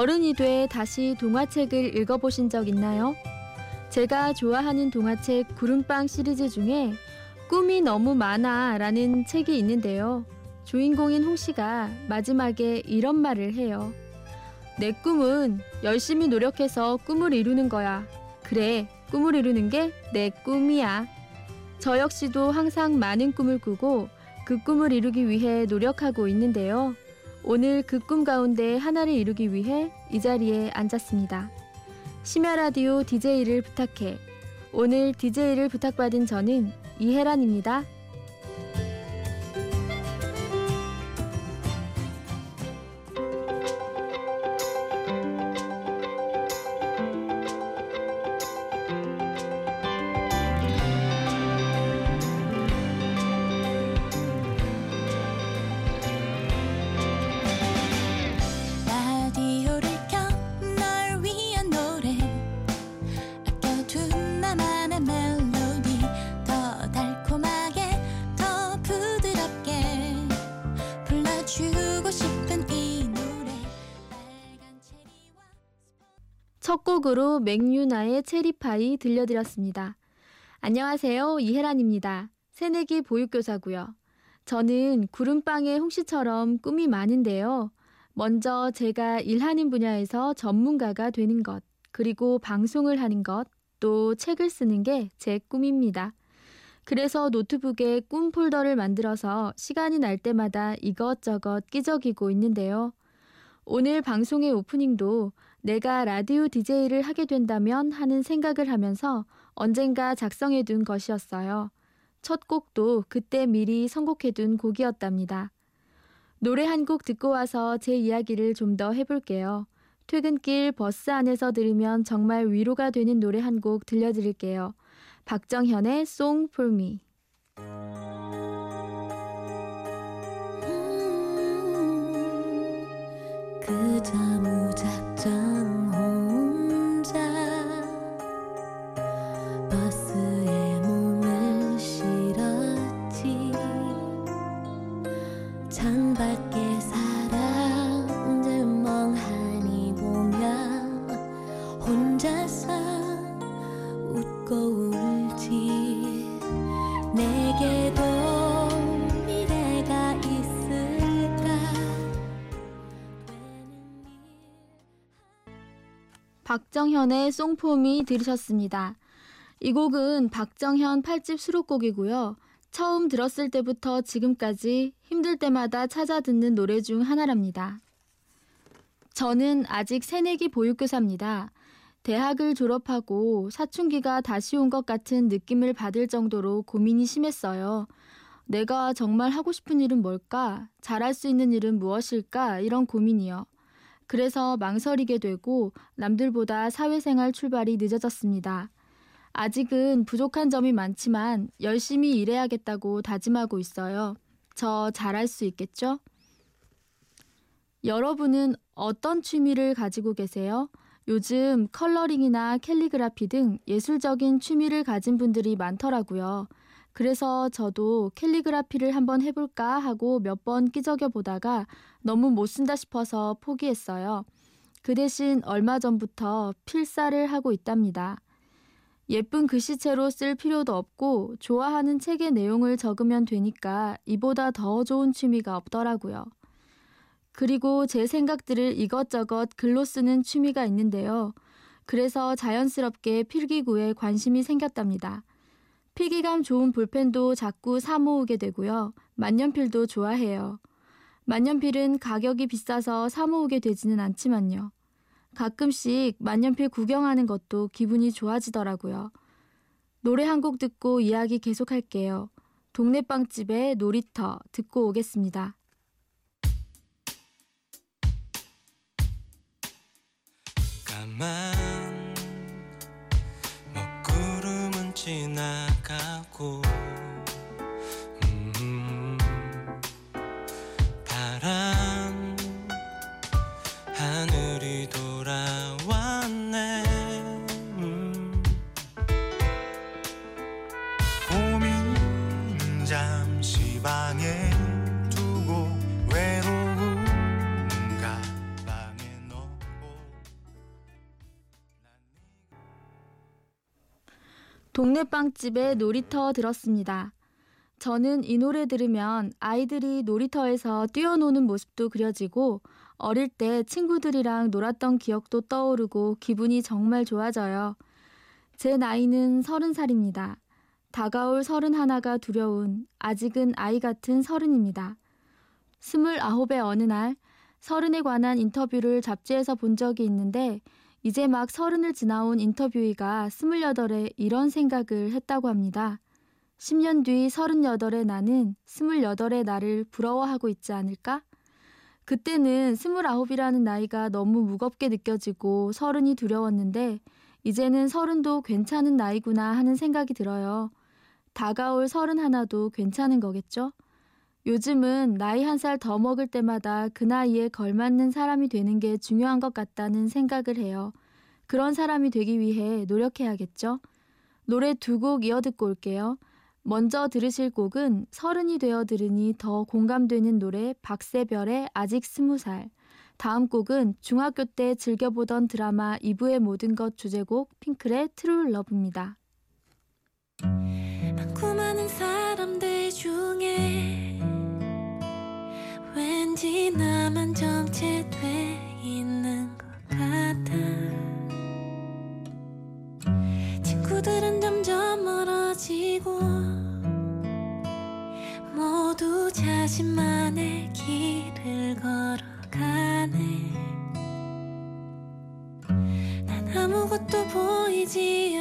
어른이 돼 다시 동화책을 읽어보신 적 있나요? 제가 좋아하는 동화책 구름빵 시리즈 중에 꿈이 너무 많아 라는 책이 있는데요. 주인공인 홍 씨가 마지막에 이런 말을 해요. 내 꿈은 열심히 노력해서 꿈을 이루는 거야. 그래, 꿈을 이루는 게 내 꿈이야. 저 역시도 항상 많은 꿈을 꾸고 그 꿈을 이루기 위해 노력하고 있는데요. 오늘 그 꿈 가운데 하나를 이루기 위해 이 자리에 앉았습니다. 심야 라디오 DJ를 부탁해. 오늘 DJ를 부탁받은 저는 이혜란입니다. 첫 곡으로 맥유나의 체리파이 들려드렸습니다. 안녕하세요. 이혜란입니다. 새내기 보육교사고요. 저는 구름빵의 홍씨처럼 꿈이 많은데요. 먼저 제가 일하는 분야에서 전문가가 되는 것, 그리고 방송을 하는 것, 또 책을 쓰는 게 제 꿈입니다. 그래서 노트북에 꿈 폴더를 만들어서 시간이 날 때마다 이것저것 끼적이고 있는데요. 오늘 방송의 오프닝도 내가 라디오 DJ를 하게 된다면 하는 생각을 하면서 언젠가 작성해 둔 것이었어요. 첫 곡도 그때 미리 선곡해 둔 곡이었답니다. 노래 한 곡 듣고 와서 제 이야기를 좀 더 해볼게요. 퇴근길 버스 안에서 들으면 정말 위로가 되는 노래 한 곡 들려드릴게요. 박정현의 Song for Me. 음, 그 박정현의 송폼이 들으셨습니다. 이 곡은 박정현 8집 수록곡이고요. 처음 들었을 때부터 지금까지 힘들 때마다 찾아 듣는 노래 중 하나랍니다. 저는 아직 새내기 보육교사입니다. 대학을 졸업하고 사춘기가 다시 온 것 같은 느낌을 받을 정도로 고민이 심했어요. 내가 정말 하고 싶은 일은 뭘까? 잘할 수 있는 일은 무엇일까? 이런 고민이요. 그래서 망설이게 되고 남들보다 사회생활 출발이 늦어졌습니다. 아직은 부족한 점이 많지만 열심히 일해야겠다고 다짐하고 있어요. 저 잘할 수 있겠죠? 여러분은 어떤 취미를 가지고 계세요? 요즘 컬러링이나 캘리그라피 등 예술적인 취미를 가진 분들이 많더라고요. 그래서 저도 calligraphy를 한번 해볼까 하고 몇 번 끼적여 보다가 너무 못 쓴다 싶어서 포기했어요. 그 대신 얼마 전부터 필사를 하고 있답니다. 예쁜 글씨체로 쓸 필요도 없고 좋아하는 책의 내용을 적으면 되니까 이보다 더 좋은 취미가 없더라고요. 그리고 제 생각들을 이것저것 글로 쓰는 취미가 있는데요. 그래서 자연스럽게 필기구에 관심이 생겼답니다. 필기감 좋은 볼펜도 자꾸 사 모으게 되고요. 만년필도 좋아해요. 만년필은 가격이 비싸서 사모으게 되지는 않지만요. 가끔씩 만년필 구경하는 것도 기분이 좋아지더라고요. 노래 한 곡 듣고 이야기 계속할게요. 동네 빵집의 놀이터 듣고 오겠습니다. 가만 먹구름은 지나 가고 동네 빵집에 놀이터 들었습니다. 저는 이 노래 들으면 아이들이 놀이터에서 뛰어노는 모습도 그려지고 어릴 때 친구들이랑 놀았던 기억도 떠오르고 기분이 정말 좋아져요. 제 나이는 서른 살입니다. 다가올 서른 하나가 두려운 아직은 아이 같은 서른입니다. 스물아홉의 어느 날 서른에 관한 인터뷰를 잡지에서 본 적이 있는데 이제 막 서른을 지나온 인터뷰이가 스물여덟에 이런 생각을 했다고 합니다. 10년 뒤 서른여덟의 나는 스물여덟의 나를 부러워하고 있지 않을까? 그때는 스물아홉이라는 나이가 너무 무겁게 느껴지고 서른이 두려웠는데 이제는 서른도 괜찮은 나이구나 하는 생각이 들어요. 다가올 서른 하나도 괜찮은 거겠죠? 요즘은 나이 한 살 더 먹을 때마다 그 나이에 걸맞는 사람이 되는 게 중요한 것 같다는 생각을 해요. 그런 사람이 되기 위해 노력해야겠죠? 노래 두 곡 이어 듣고 올게요. 먼저 들으실 곡은 서른이 되어 들으니 더 공감되는 노래 박세별의 아직 스무 살. 다음 곡은 중학교 때 즐겨보던 드라마 이브의 모든 것 주제곡 핑클의 True Love입니다. 많고 많은 사람들 중에 왠지 나만 정체돼 있는 것 같아. 친구들은 점점 멀어지고 모두 자신만의 길을 걸어가네. 난 아무것도 보이지 않아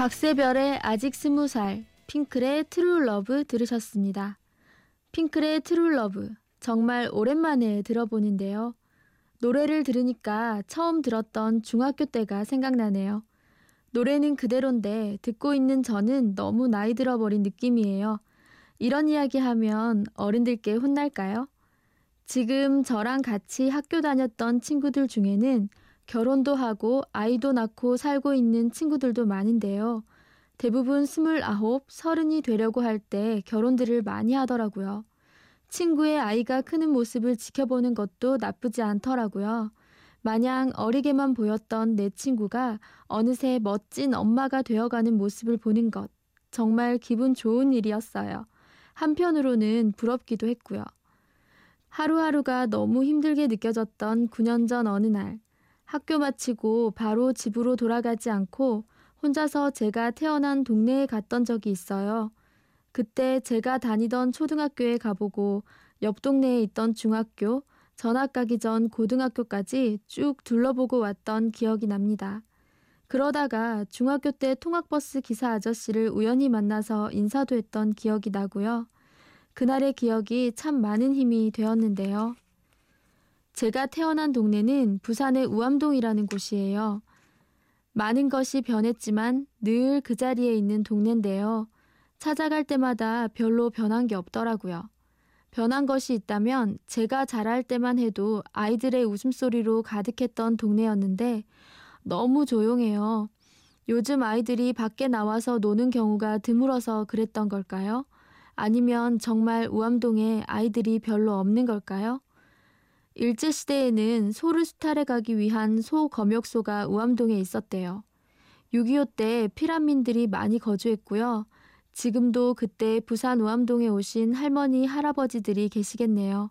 박세별의 아직 스무 살, 핑클의 True Love 들으셨습니다. 핑클의 True Love 정말 오랜만에 들어보는데요. 노래를 들으니까 처음 들었던 중학교 때가 생각나네요. 노래는 그대로인데 듣고 있는 저는 너무 나이 들어버린 느낌이에요. 이런 이야기 하면 어른들께 혼날까요? 지금 저랑 같이 학교 다녔던 친구들 중에는 결혼도 하고 아이도 낳고 살고 있는 친구들도 많은데요. 대부분 스물아홉, 서른이 되려고 할 때 결혼들을 많이 하더라고요. 친구의 아이가 크는 모습을 지켜보는 것도 나쁘지 않더라고요. 마냥 어리게만 보였던 내 친구가 어느새 멋진 엄마가 되어가는 모습을 보는 것. 정말 기분 좋은 일이었어요. 한편으로는 부럽기도 했고요. 하루하루가 너무 힘들게 느껴졌던 9년 전 어느 날, 학교 마치고 바로 집으로 돌아가지 않고 혼자서 제가 태어난 동네에 갔던 적이 있어요. 그때 제가 다니던 초등학교에 가보고 옆 동네에 있던 중학교, 전학 가기 전 고등학교까지 쭉 둘러보고 왔던 기억이 납니다. 그러다가 중학교 때 통학버스 기사 아저씨를 우연히 만나서 인사도 했던 기억이 나고요. 그날의 기억이 참 많은 힘이 되었는데요. 제가 태어난 동네는 부산의 우암동이라는 곳이에요. 많은 것이 변했지만 늘 그 자리에 있는 동네인데요. 찾아갈 때마다 별로 변한 게 없더라고요. 변한 것이 있다면 제가 자랄 때만 해도 아이들의 웃음소리로 가득했던 동네였는데 너무 조용해요. 요즘 아이들이 밖에 나와서 노는 경우가 드물어서 그랬던 걸까요? 아니면 정말 우암동에 아이들이 별로 없는 걸까요? 일제시대에는 소를 수탈해 가기 위한 소 검역소가 우암동에 있었대요. 6.25 때 피란민들이 많이 거주했고요. 지금도 그때 부산 우암동에 오신 할머니, 할아버지들이 계시겠네요.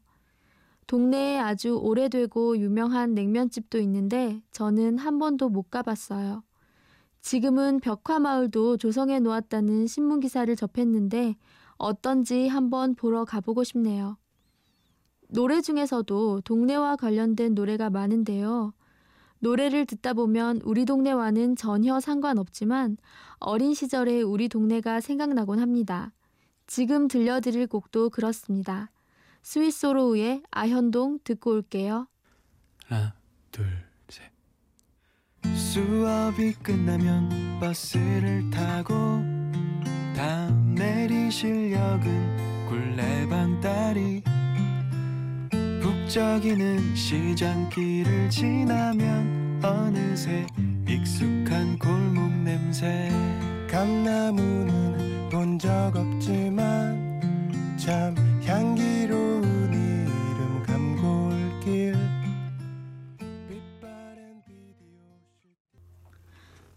동네에 아주 오래되고 유명한 냉면집도 있는데 저는 한 번도 못 가봤어요. 지금은 벽화마을도 조성해 놓았다는 신문기사를 접했는데 어떤지 한번 보러 가보고 싶네요. 노래 중에서도 동네와 관련된 노래가 많은데요. 노래를 듣다 보면 우리 동네와는 전혀 상관없지만 어린 시절의 우리 동네가 생각나곤 합니다. 지금 들려드릴 곡도 그렇습니다. 스위스로우의 아현동 듣고 올게요. 하나, 둘, 셋. 수업이 끝나면 버스를 타고 다음 내리실 역은 굴레방 다리 북적이는 시장길을 지나면 어느새 익숙한 골목 냄새 감나무는 본 적 없지만 참 향기로운 이름 감골길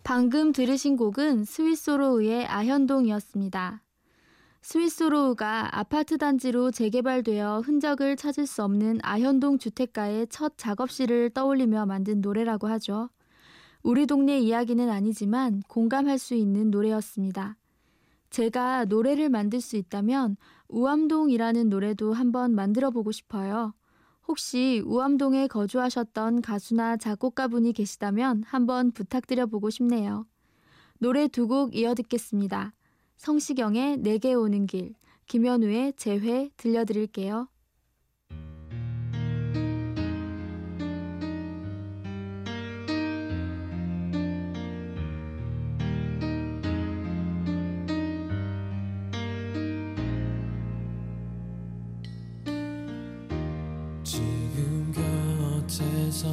방금 들으신 곡은 스위스로우의 아현동이었습니다. 스위스로우가 아파트 단지로 재개발되어 흔적을 찾을 수 없는 아현동 주택가의 첫 작업실을 떠올리며 만든 노래라고 하죠. 우리 동네 이야기는 아니지만 공감할 수 있는 노래였습니다. 제가 노래를 만들 수 있다면 우암동이라는 노래도 한번 만들어 보고 싶어요. 혹시 우암동에 거주하셨던 가수나 작곡가분이 계시다면 한번 부탁드려 보고 싶네요. 노래 두 곡 이어 듣겠습니다. 성시경의 내게 오는 길, 김현우의 재회 들려드릴게요. 지금 곁에서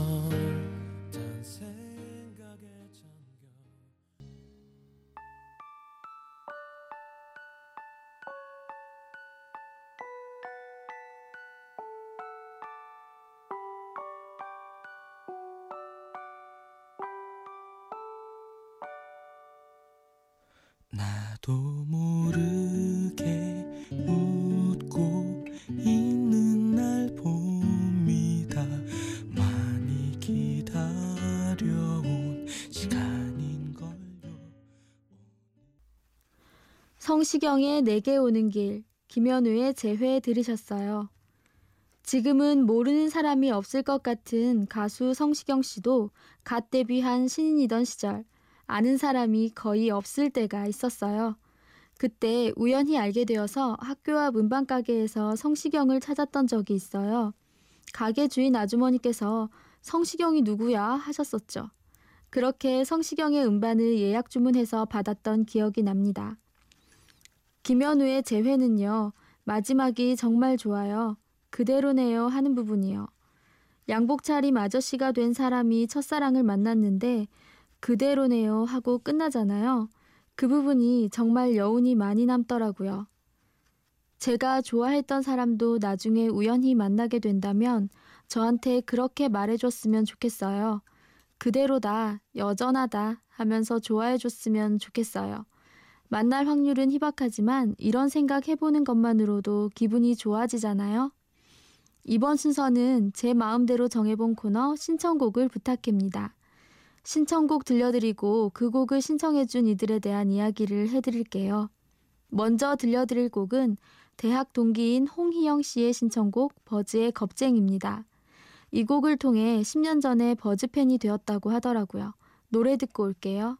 나도 모르게 웃고 있는 날 봅니다. 많이 기다려온 시간인걸요. 성시경의 내게 오는 길, 김현우의 재회 들으셨어요. 지금은 모르는 사람이 없을 것 같은 가수 성시경 씨도 갓 데뷔한 신인이던 시절 아는 사람이 거의 없을 때가 있었어요. 그때 우연히 알게 되어서 학교와 문방가게에서 성시경을 찾았던 적이 있어요. 가게 주인 아주머니께서 성시경이 누구야 하셨었죠. 그렇게 성시경의 음반을 예약 주문해서 받았던 기억이 납니다. 김현우의 재회는요, 마지막이 정말 좋아요. 그대로네요 하는 부분이요. 양복 차림 아저씨가 된 사람이 첫사랑을 만났는데 그대로네요 하고 끝나잖아요. 그 부분이 정말 여운이 많이 남더라고요. 제가 좋아했던 사람도 나중에 우연히 만나게 된다면 저한테 그렇게 말해줬으면 좋겠어요. 그대로다, 여전하다 하면서 좋아해줬으면 좋겠어요. 만날 확률은 희박하지만 이런 생각 해보는 것만으로도 기분이 좋아지잖아요. 이번 순서는 제 마음대로 정해본 코너 신청곡을 부탁합니다. 신청곡 들려드리고 그 곡을 신청해준 이들에 대한 이야기를 해드릴게요. 먼저 들려드릴 곡은 대학 동기인 홍희영 씨의 신청곡 버즈의 겁쟁입니다. 이 곡을 통해 10년 전에 버즈 팬이 되었다고 하더라고요. 노래 듣고 올게요.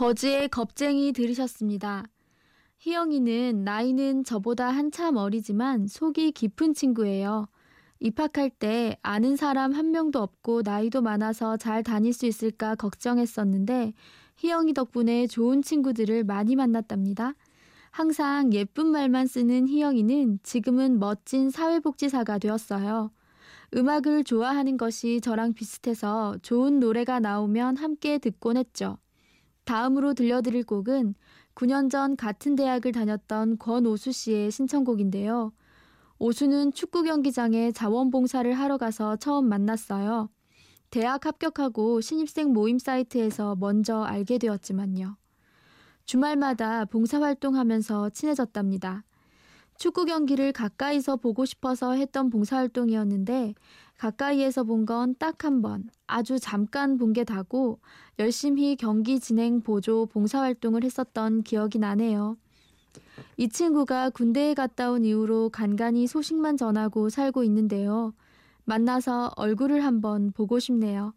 버즈의 겁쟁이 들으셨습니다. 희영이는 나이는 저보다 한참 어리지만 속이 깊은 친구예요. 입학할 때 아는 사람 한 명도 없고 나이도 많아서 잘 다닐 수 있을까 걱정했었는데 희영이 덕분에 좋은 친구들을 많이 만났답니다. 항상 예쁜 말만 쓰는 희영이는 지금은 멋진 사회복지사가 되었어요. 음악을 좋아하는 것이 저랑 비슷해서 좋은 노래가 나오면 함께 듣곤 했죠. 다음으로 들려드릴 곡은 9년 전 같은 대학을 다녔던 권오수 씨의 신청곡인데요. 오수는 축구 경기장에 자원봉사를 하러 가서 처음 만났어요. 대학 합격하고 신입생 모임 사이트에서 먼저 알게 되었지만요. 주말마다 봉사활동하면서 친해졌답니다. 축구 경기를 가까이서 보고 싶어서 했던 봉사활동이었는데 가까이에서 본 건 딱 한 번, 아주 잠깐 본 게 다고 열심히 경기 진행 보조 봉사활동을 했었던 기억이 나네요. 이 친구가 군대에 갔다 온 이후로 간간히 소식만 전하고 살고 있는데요. 만나서 얼굴을 한번 보고 싶네요.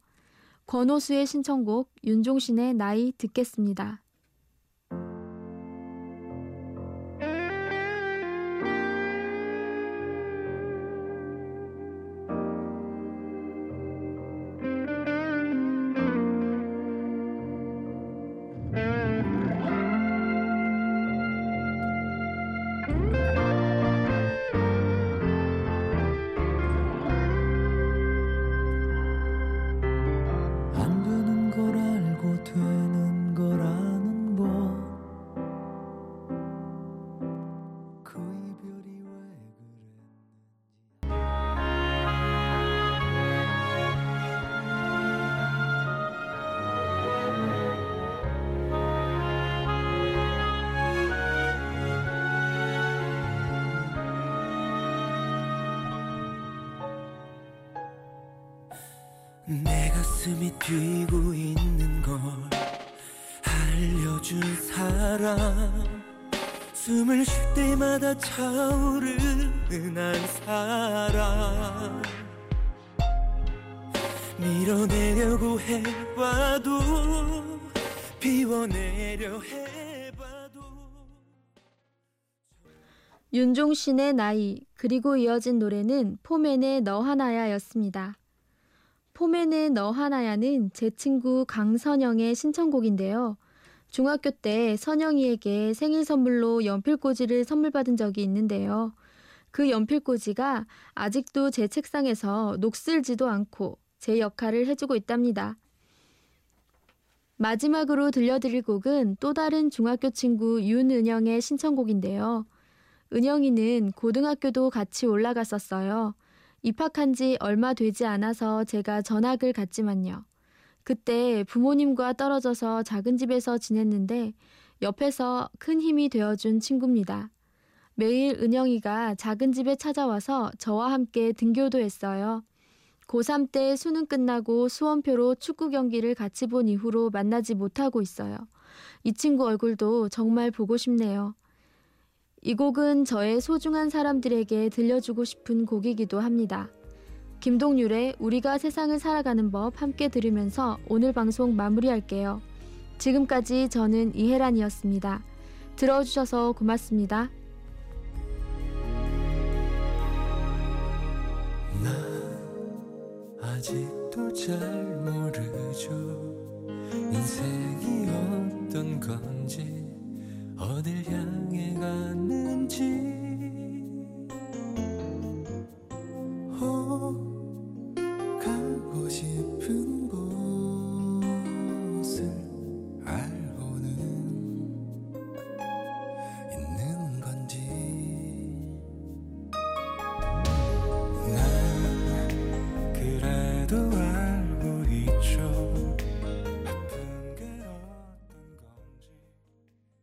권호수의 신청곡 윤종신의 나이 듣겠습니다. 내 가슴이 뛰고 있는 걸 알려준 사람. 숨을 쉴 때마다 차오르는 한 사람. 밀어내려고 해봐도 비워내려 해봐도. 윤종신의 나이 그리고 이어진 노래는 포맨의 너 하나야였습니다. 포맨의 너 하나야는 제 친구 강선영의 신청곡인데요. 중학교 때 선영이에게 생일 선물로 연필꽂이를 선물 받은 적이 있는데요. 그 연필꽂이가 아직도 제 책상에서 녹슬지도 않고 제 역할을 해주고 있답니다. 마지막으로 들려드릴 곡은 또 다른 중학교 친구 윤은영의 신청곡인데요. 은영이는 고등학교도 같이 올라갔었어요. 입학한 지 얼마 되지 않아서 제가 전학을 갔지만요. 그때 부모님과 떨어져서 작은 집에서 지냈는데 옆에서 큰 힘이 되어준 친구입니다. 매일 은영이가 작은 집에 찾아와서 저와 함께 등교도 했어요. 고3 때 수능 끝나고 수험표로 축구 경기를 같이 본 이후로 만나지 못하고 있어요. 이 친구 얼굴도 정말 보고 싶네요. 이 곡은 저의 소중한 사람들에게 들려주고 싶은 곡이기도 합니다. 김동률의 우리가 세상을 살아가는 법 함께 들으면서 오늘 방송 마무리할게요. 지금까지 저는 이혜란이었습니다. 들어주셔서 고맙습니다. 난 아직도 잘 모르죠 인생이 어떤 건지 어딜 향해 가는지